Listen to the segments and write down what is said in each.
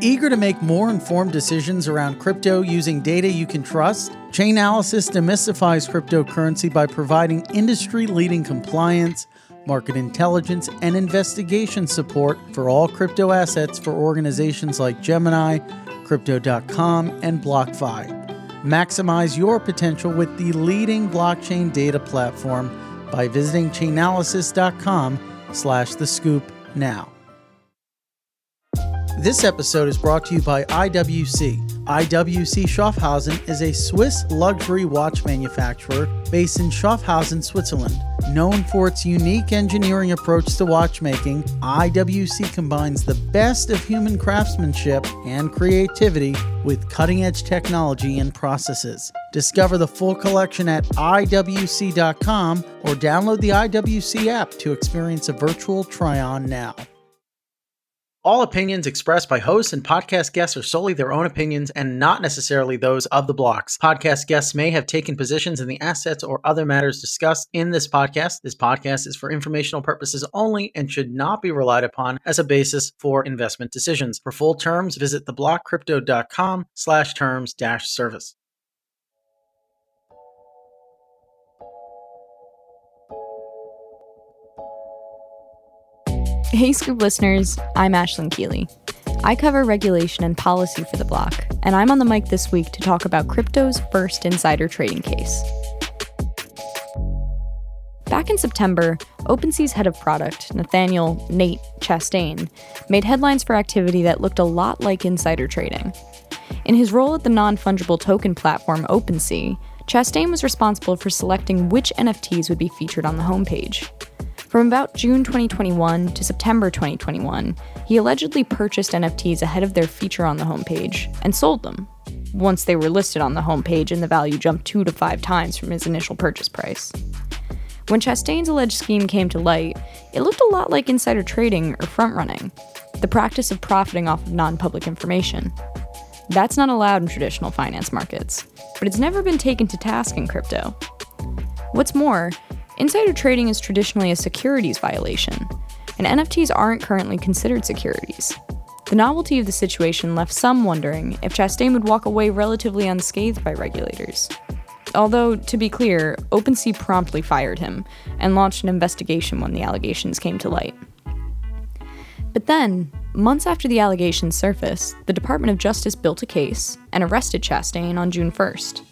Eager to make more informed decisions around crypto using data you can trust? Chainalysis demystifies cryptocurrency by providing industry leading compliance, market intelligence, and investigation support for all crypto assets for organizations like Gemini, Crypto.com, and BlockFi. Maximize your potential with the leading blockchain data platform by visiting chainalysis.com slash the scoop now. This episode is brought to you by IWC. IWC Schaffhausen is a Swiss luxury watch manufacturer based in Schaffhausen, Switzerland. Known for its unique engineering approach to watchmaking, IWC combines the best of human craftsmanship and creativity with cutting edge technology and processes. Discover the full collection at IWC.com or download the IWC app to experience a virtual try on now. All opinions expressed by hosts and podcast guests are solely their own opinions and not necessarily those of the blocks. Podcast guests may have taken positions in the assets or other matters discussed in this podcast. This podcast is for informational purposes only and should not be relied upon as a basis for investment decisions. For full terms, visit theblockcrypto.com slash terms dash service. Hey, Scoop listeners, I'm Aislinn Keely. I cover regulation and policy for the block, and I'm on the mic this week to talk about crypto's first insider trading case. Back in September, OpenSea's head of product, Nathaniel Nate Chastain, made headlines for activity that looked a lot like insider trading. In his role at the non fungible token platform OpenSea, Chastain was responsible for selecting which NFTs would be featured on the homepage. From about June 2021 to September 2021, he allegedly purchased NFTs ahead of their feature on the homepage and sold them. Once they were listed on the homepage and the value jumped two to five times from his initial purchase price. When Chastain's alleged scheme came to light, it looked a lot like insider trading or front running, the practice of profiting off of non public information. That's not allowed in traditional finance markets, but it's never been taken to task in crypto. What's more, Insider trading is traditionally a securities violation, and NFTs aren't currently considered securities. The novelty of the situation left some wondering if Chastain would walk away relatively unscathed by regulators. Although, to be clear, OpenSea promptly fired him and launched an investigation when the allegations came to light. But then, months after the allegations surfaced, the Department of Justice built a case and arrested Chastain on June 1st.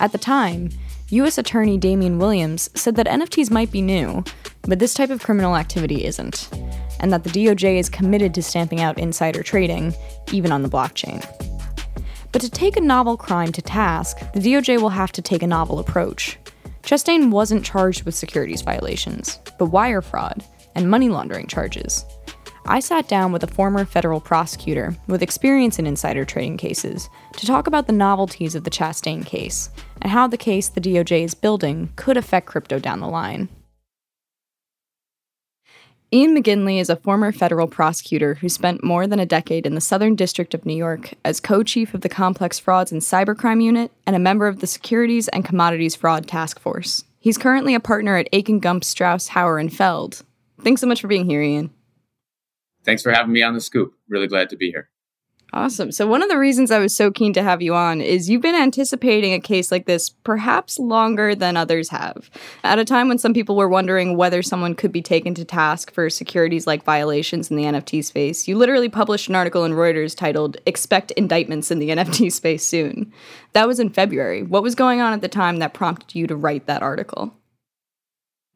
At the time, U.S. Attorney Damian Williams said that NFTs might be new, but this type of criminal activity isn't, and that the DOJ is committed to stamping out insider trading, even on the blockchain. But to take a novel crime to task, the DOJ will have to take a novel approach. Chastain wasn't charged with securities violations, but wire fraud and money laundering charges. I sat down with a former federal prosecutor with experience in insider trading cases to talk about the novelties of the Chastain case and how the case the DOJ is building could affect crypto down the line. Ian McGinley is a former federal prosecutor who spent more than a decade in the Southern District of New York as co chief of the Complex Frauds and Cybercrime Unit and a member of the Securities and Commodities Fraud Task Force. He's currently a partner at Akin Gump Strauss Hauer and Feld. Thanks so much for being here, Ian thanks for having me on the scoop. Really glad to be here. Awesome. So, one of the reasons I was so keen to have you on is you've been anticipating a case like this perhaps longer than others have. At a time when some people were wondering whether someone could be taken to task for securities like violations in the NFT space, you literally published an article in Reuters titled Expect Indictments in the NFT Space Soon. That was in February. What was going on at the time that prompted you to write that article?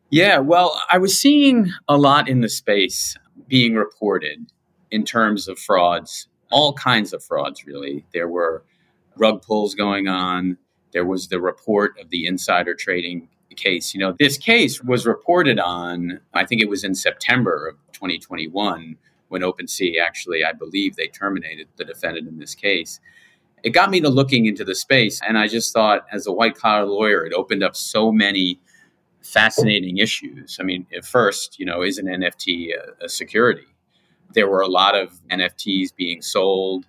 Yeah, well, I was seeing a lot in the space being reported in terms of frauds, all kinds of frauds, really. There were rug pulls going on. There was the report of the insider trading case. You know, this case was reported on, I think it was in September of 2021 when OpenSea actually, I believe, they terminated the defendant in this case. It got me to looking into the space, and I just thought, as a white collar lawyer, it opened up so many fascinating issues. I mean, at first, you know, is an NFT a, a security? There were a lot of NFTs being sold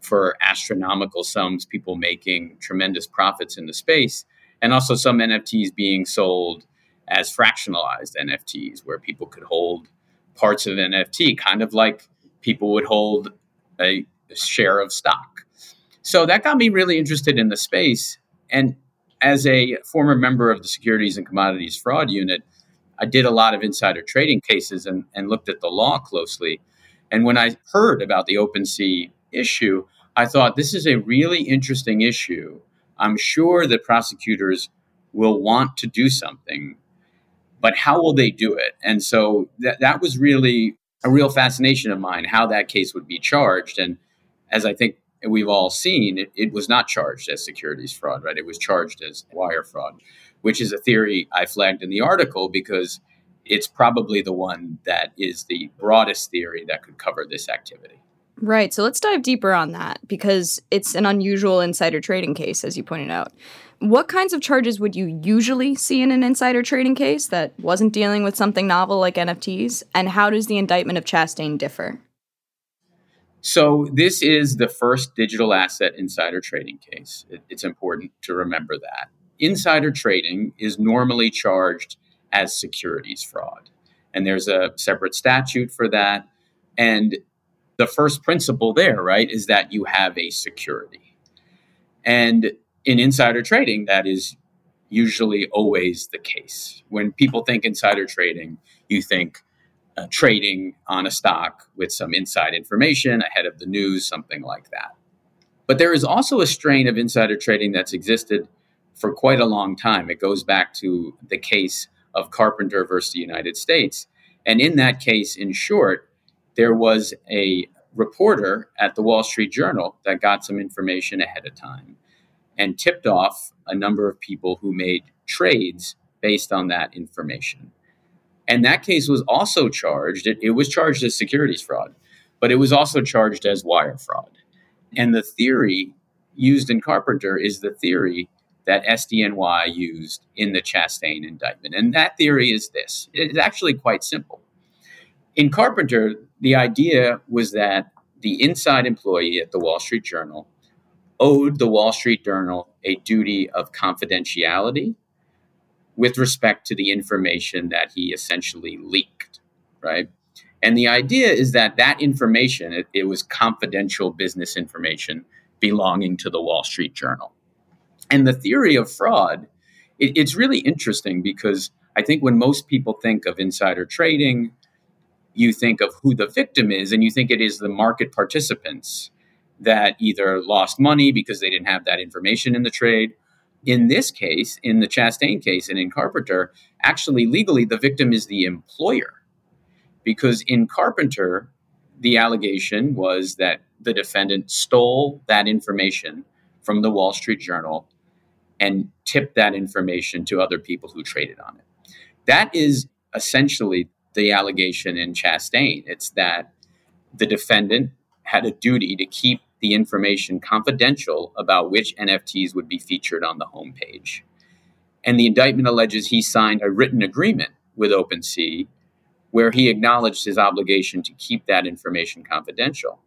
for astronomical sums, people making tremendous profits in the space, and also some NFTs being sold as fractionalized NFTs, where people could hold parts of NFT, kind of like people would hold a share of stock. So that got me really interested in the space. And as a former member of the Securities and Commodities Fraud Unit, I did a lot of insider trading cases and, and looked at the law closely. And when I heard about the OpenSea issue, I thought this is a really interesting issue. I'm sure that prosecutors will want to do something, but how will they do it? And so that, that was really a real fascination of mine, how that case would be charged. And as I think we've all seen, it, it was not charged as securities fraud, right? It was charged as wire fraud, which is a theory I flagged in the article because it's probably the one that is the broadest theory that could cover this activity. Right. So let's dive deeper on that because it's an unusual insider trading case, as you pointed out. What kinds of charges would you usually see in an insider trading case that wasn't dealing with something novel like NFTs? And how does the indictment of Chastain differ? So, this is the first digital asset insider trading case. it's important to remember that. Insider trading is normally charged as securities fraud, and there's a separate statute for that. And the first principle there, right, is that you have a security. And in insider trading, that is usually always the case. When people think insider trading, you think uh, trading on a stock with some inside information ahead of the news, something like that. But there is also a strain of insider trading that's existed for quite a long time. It goes back to the case of Carpenter versus the United States. And in that case, in short, there was a reporter at the Wall Street Journal that got some information ahead of time and tipped off a number of people who made trades based on that information. And that case was also charged, it, it, was charged as securities fraud, but it was also charged as wire fraud. And the theory used in Carpenter is the theory that SDNY used in the Chastain indictment. And that theory is this it's actually quite simple. In Carpenter, the idea was that the inside employee at the Wall Street Journal owed the Wall Street Journal a duty of confidentiality with respect to the information that he essentially leaked, right? And the idea is that that information, it, it, was confidential business information belonging to the Wall Street Journal. And the theory of fraud, it, it's really interesting because I think when most people think of insider trading, you think of who the victim is and you think it is the market participants that either lost money because they didn't have that information in the trade. In this case, in the Chastain case and in Carpenter, actually legally the victim is the employer. Because in Carpenter, the allegation was that the defendant stole that information from the Wall Street Journal and tipped that information to other people who traded on it. That is essentially the allegation in Chastain. It's that the defendant had a duty to keep the information confidential about which NFTs would be featured on the homepage. And the indictment alleges he signed a written agreement with OpenSea where he acknowledged his obligation to keep that information confidential.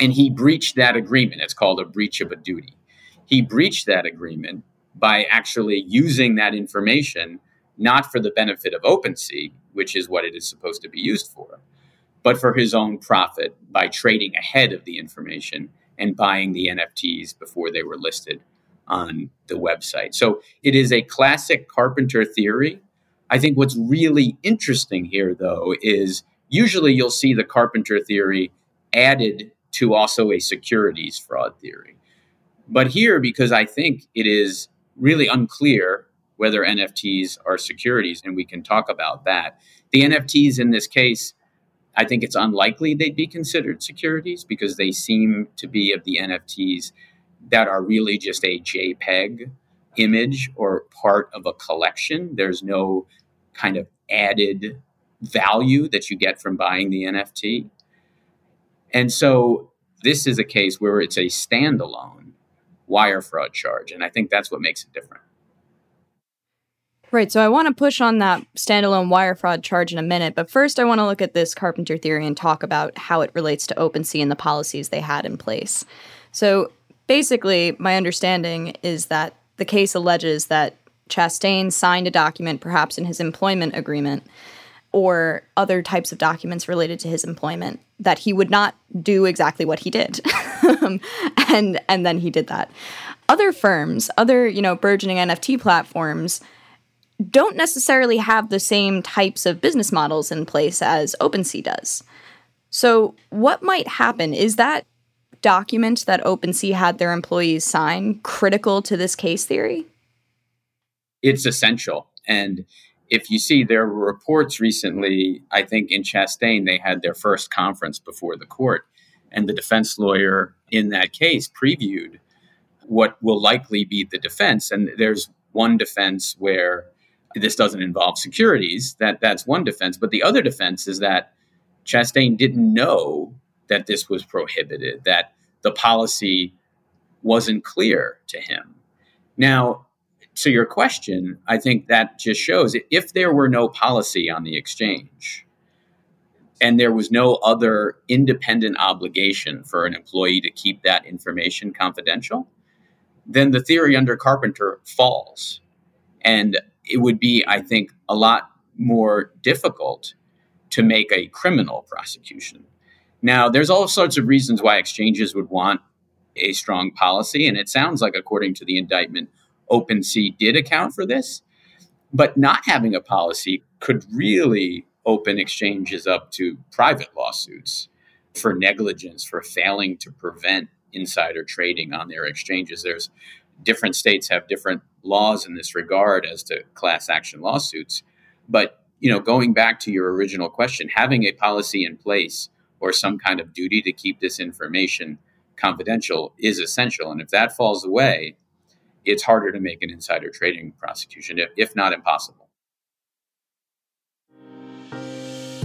And he breached that agreement. It's called a breach of a duty. He breached that agreement by actually using that information not for the benefit of OpenSea, which is what it is supposed to be used for, but for his own profit by trading ahead of the information and buying the NFTs before they were listed on the website. So it is a classic Carpenter theory. I think what's really interesting here, though, is usually you'll see the Carpenter theory added to also a securities fraud theory. But here, because I think it is really unclear whether NFTs are securities, and we can talk about that. The NFTs in this case I think it's unlikely they'd be considered securities because they seem to be of the NFTs that are really just a JPEG image or part of a collection. There's no kind of added value that you get from buying the NFT. And so this is a case where it's a standalone wire fraud charge. And I think that's what makes it different. Right. So I want to push on that standalone wire fraud charge in a minute, but first I want to look at this Carpenter theory and talk about how it relates to OpenSea and the policies they had in place. So basically, my understanding is that the case alleges that Chastain signed a document, perhaps in his employment agreement, or other types of documents related to his employment that he would not do exactly what he did. and and then he did that. Other firms, other, you know, burgeoning NFT platforms don't necessarily have the same types of business models in place as OpenSea does. So, what might happen is that document that OpenSea had their employees sign critical to this case theory? It's essential. And if you see, there were reports recently, I think in Chastain, they had their first conference before the court. And the defense lawyer in that case previewed what will likely be the defense. And there's one defense where this doesn't involve securities. That that's one defense. But the other defense is that Chastain didn't know that this was prohibited, that the policy wasn't clear to him. Now, to your question, I think that just shows if there were no policy on the exchange and there was no other independent obligation for an employee to keep that information confidential, then the theory under Carpenter falls. And it would be, I think, a lot more difficult to make a criminal prosecution. Now, there's all sorts of reasons why exchanges would want a strong policy, and it sounds like, according to the indictment, OpenSea did account for this. But not having a policy could really open exchanges up to private lawsuits for negligence, for failing to prevent insider trading on their exchanges. There's different states have different laws in this regard as to class action lawsuits. But you know, going back to your original question, having a policy in place or some kind of duty to keep this information confidential is essential. And if that falls away, it's harder to make an insider trading prosecution, if not impossible.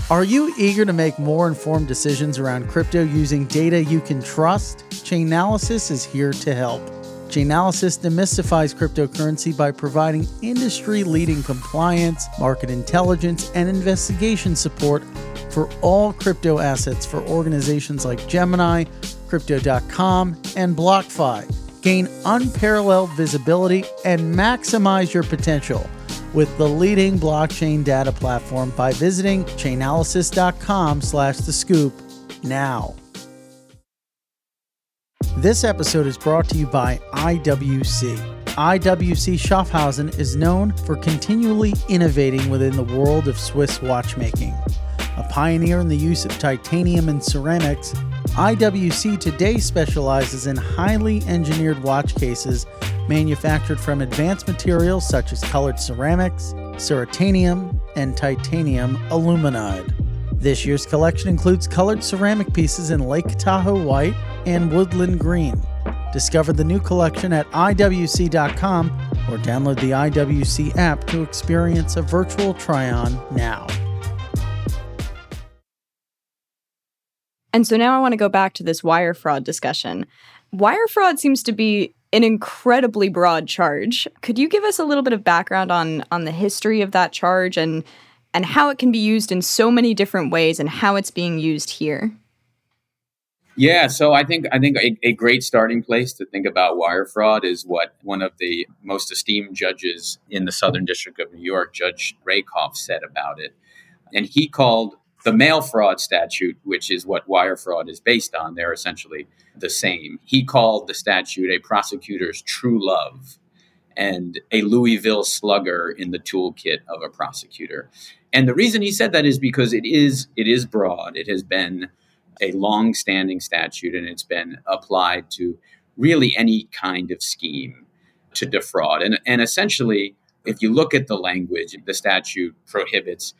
Are you eager to make more informed decisions around crypto using data you can trust? Chainalysis is here to help. Chainalysis demystifies cryptocurrency by providing industry leading compliance, market intelligence, and investigation support for all crypto assets for organizations like Gemini, Crypto.com, and BlockFi gain unparalleled visibility, and maximize your potential with the leading blockchain data platform by visiting chainalysis.com slash the scoop now. This episode is brought to you by IWC. IWC Schaffhausen is known for continually innovating within the world of Swiss watchmaking. A pioneer in the use of titanium and ceramics, IWC today specializes in highly engineered watch cases manufactured from advanced materials such as colored ceramics, ceratanium, and titanium aluminide. This year's collection includes colored ceramic pieces in Lake Tahoe white and woodland green. Discover the new collection at IWC.com or download the IWC app to experience a virtual try on now. And so now I want to go back to this wire fraud discussion. Wire fraud seems to be an incredibly broad charge. Could you give us a little bit of background on on the history of that charge and and how it can be used in so many different ways and how it's being used here? Yeah, so I think I think a, a, great starting place to think about wire fraud is what one of the most esteemed judges in the Southern District of New York, Judge Rakoff, said about it, and he called the mail fraud statute, which is what wire fraud is based on, they're essentially the same. He called the statute a prosecutor's true love and a Louisville slugger in the toolkit of a prosecutor. And the reason he said that is because it is it is broad. It has been a long-standing statute and it's been applied to really any kind of scheme to defraud. And and essentially, if you look at the language, the statute prohibits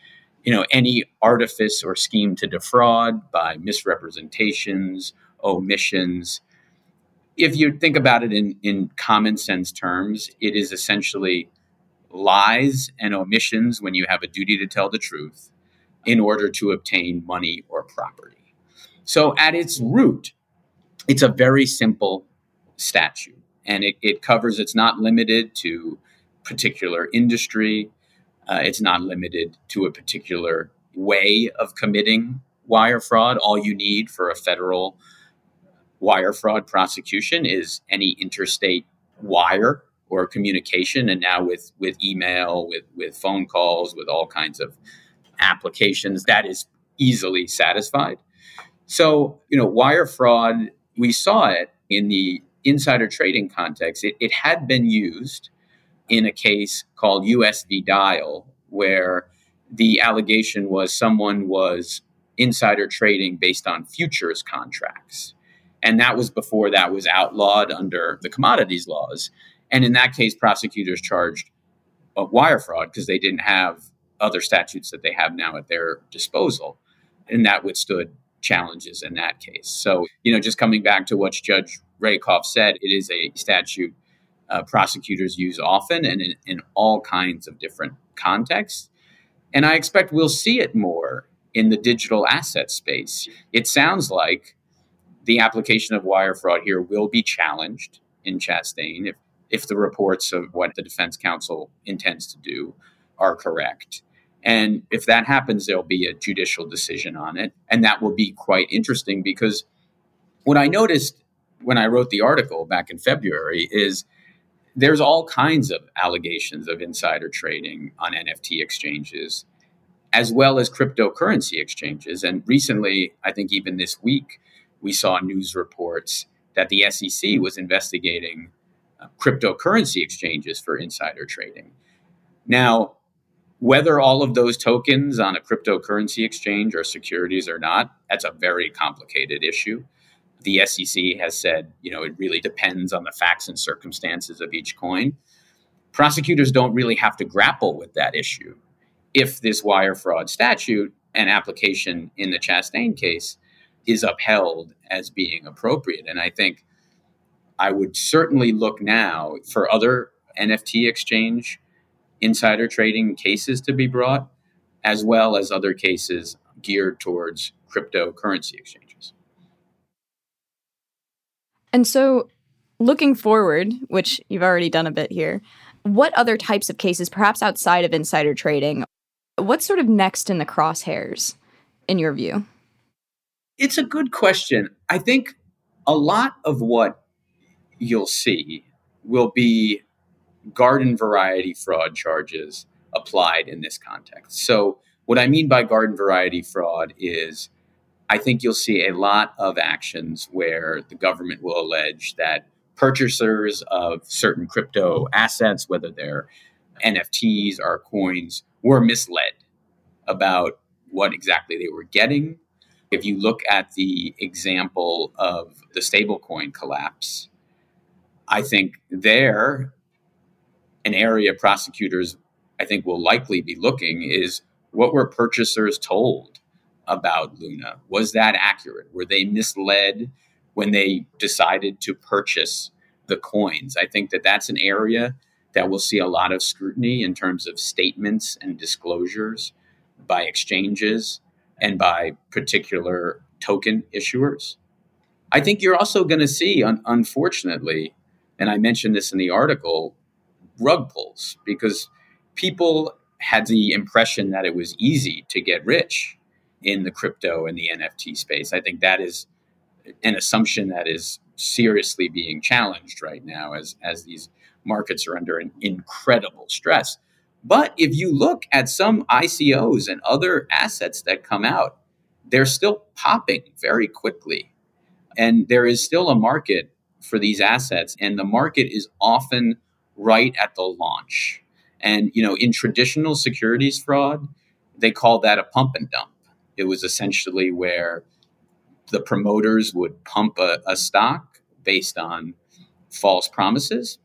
you know, any artifice or scheme to defraud by misrepresentations, omissions. If you think about it in, in common sense terms, it is essentially lies and omissions when you have a duty to tell the truth in order to obtain money or property. So, at its root, it's a very simple statute and it, it covers, it's not limited to particular industry, uh, it's not limited to a particular way of committing wire fraud. All you need for a federal wire fraud prosecution is any interstate wire or communication. And now with, with email, with, with phone calls, with all kinds of applications, that is easily satisfied. So, you know, wire fraud, we saw it in the insider trading context. It, it had been used in a case called U.S. v. Dial, where the allegation was someone was insider trading based on futures contracts. And that was before that was outlawed under the commodities laws. And in that case, prosecutors charged uh, wire fraud because they didn't have other statutes that they have now at their disposal. And that withstood challenges in that case. So, you know, just coming back to what Judge Rakoff said, it is a statute uh, prosecutors use often and in, in all kinds of different contexts. And I expect we'll see it more in the digital asset space. It sounds like the application of wire fraud here will be challenged in Chastain if, if the reports of what the defense counsel intends to do are correct. And if that happens, there'll be a judicial decision on it. And that will be quite interesting because what I noticed when I wrote the article back in February is there's all kinds of allegations of insider trading on NFT exchanges, as well as cryptocurrency exchanges. And recently, I think even this week, we saw news reports that the SEC was investigating uh, cryptocurrency exchanges for insider trading. Now, whether all of those tokens on a cryptocurrency exchange are securities or not, that's a very complicated issue. The SEC has said, you know, it really depends on the facts and circumstances of each coin. Prosecutors don't really have to grapple with that issue if this wire fraud statute and application in the Chastain case is upheld as being appropriate. And I think I would certainly look now for other NFT exchange insider trading cases to be brought, as well as other cases geared towards cryptocurrency exchanges. And so, looking forward, which you've already done a bit here, what other types of cases, perhaps outside of insider trading, what's sort of next in the crosshairs, in your view? It's a good question. I think a lot of what you'll see will be garden variety fraud charges applied in this context. So, what I mean by garden variety fraud is I think you'll see a lot of actions where the government will allege that purchasers of certain crypto assets, whether they're NFTs or coins, were misled about what exactly they were getting. If you look at the example of the stablecoin collapse, I think there an area prosecutors, I think, will likely be looking is what were purchasers told about Luna? Was that accurate? Were they misled when they decided to purchase the coins? I think that that's an area that will see a lot of scrutiny in terms of statements and disclosures by exchanges and by particular token issuers. I think you're also going to see, un- unfortunately, and I mentioned this in the article, rug pulls because people had the impression that it was easy to get rich in the crypto and the NFT space. I think that is an assumption that is seriously being challenged right now as, as these markets are under an incredible stress. But if you look at some ICOs and other assets that come out, they're still popping very quickly. And there is still a market for these assets. And the market is often right at the launch. And, you know, in traditional securities fraud, they call that a pump and dump. It was essentially where the promoters would pump a, a stock based on false promises.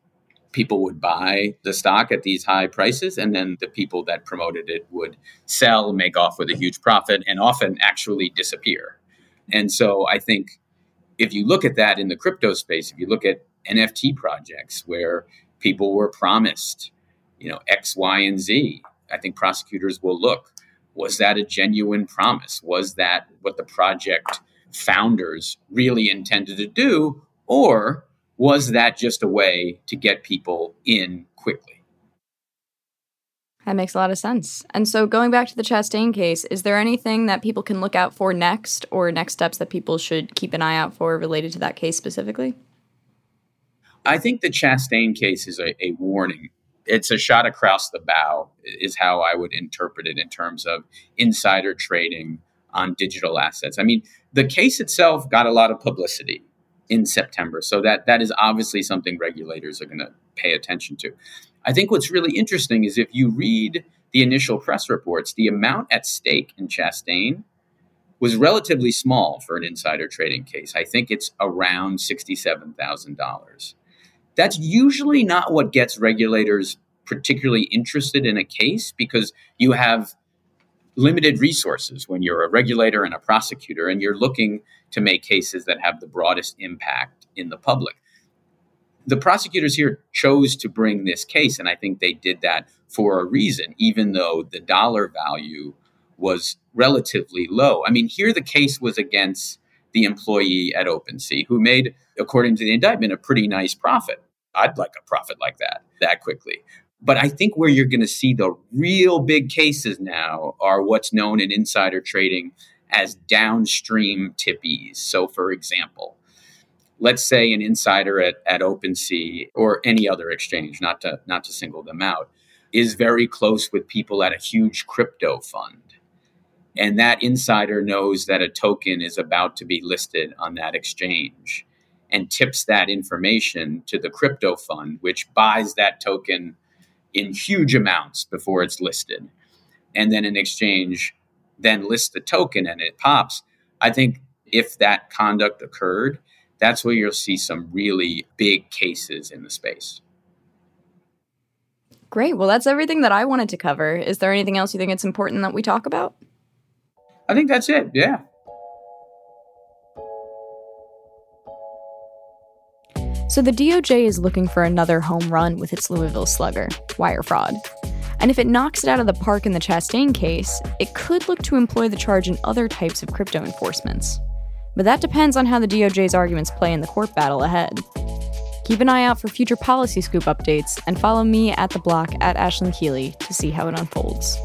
People would buy the stock at these high prices, and then the people that promoted it would sell, make off with a huge profit, and often actually disappear. And so I think if you look at that in the crypto space, if you look at NFT projects where people were promised, you know, X, Y, and Z. I think prosecutors will look. Was that a genuine promise? Was that what the project founders really intended to do? Or was that just a way to get people in quickly? That makes a lot of sense. And so, going back to the Chastain case, is there anything that people can look out for next or next steps that people should keep an eye out for related to that case specifically? I think the Chastain case is a, a warning it's a shot across the bow, is how I would interpret it in terms of insider trading on digital assets. I mean, the case itself got a lot of publicity in September, so that that is obviously something regulators are going to pay attention to. I think what's really interesting is if you read the initial press reports, the amount at stake in Chastain was relatively small for an insider trading case. I think it's around $67,000. That's usually not what gets regulators particularly interested in a case because you have limited resources when you're a regulator and a prosecutor and you're looking to make cases that have the broadest impact in the public. The prosecutors here chose to bring this case, and I think they did that for a reason, even though the dollar value was relatively low. I mean, here the case was against the employee at OpenSea who made, according to the indictment, a pretty nice profit. I'd like a profit like that that quickly. But I think where you're going to see the real big cases now are what's known in insider trading as downstream tippees. So, for example, let's say an insider at, at OpenSea or any other exchange, not to, not to single them out, is very close with people at a huge crypto fund. And that insider knows that a token is about to be listed on that exchange and tips that information to the crypto fund, which buys that token in huge amounts before it's listed. And then an exchange then lists the token and it pops. I think if that conduct occurred, that's where you'll see some really big cases in the space. Great. Well, that's everything that I wanted to cover. Is there anything else you think it's important that we talk about? I think that's it. Yeah. So the DOJ is looking for another home run with its Louisville slugger, wire fraud. And if it knocks it out of the park in the Chastain case, it could look to employ the charge in other types of crypto enforcements. But that depends on how the DOJ's arguments play in the court battle ahead. Keep an eye out for future Policy Scoop updates and follow me at the block at Aislinn Keely to see how it unfolds.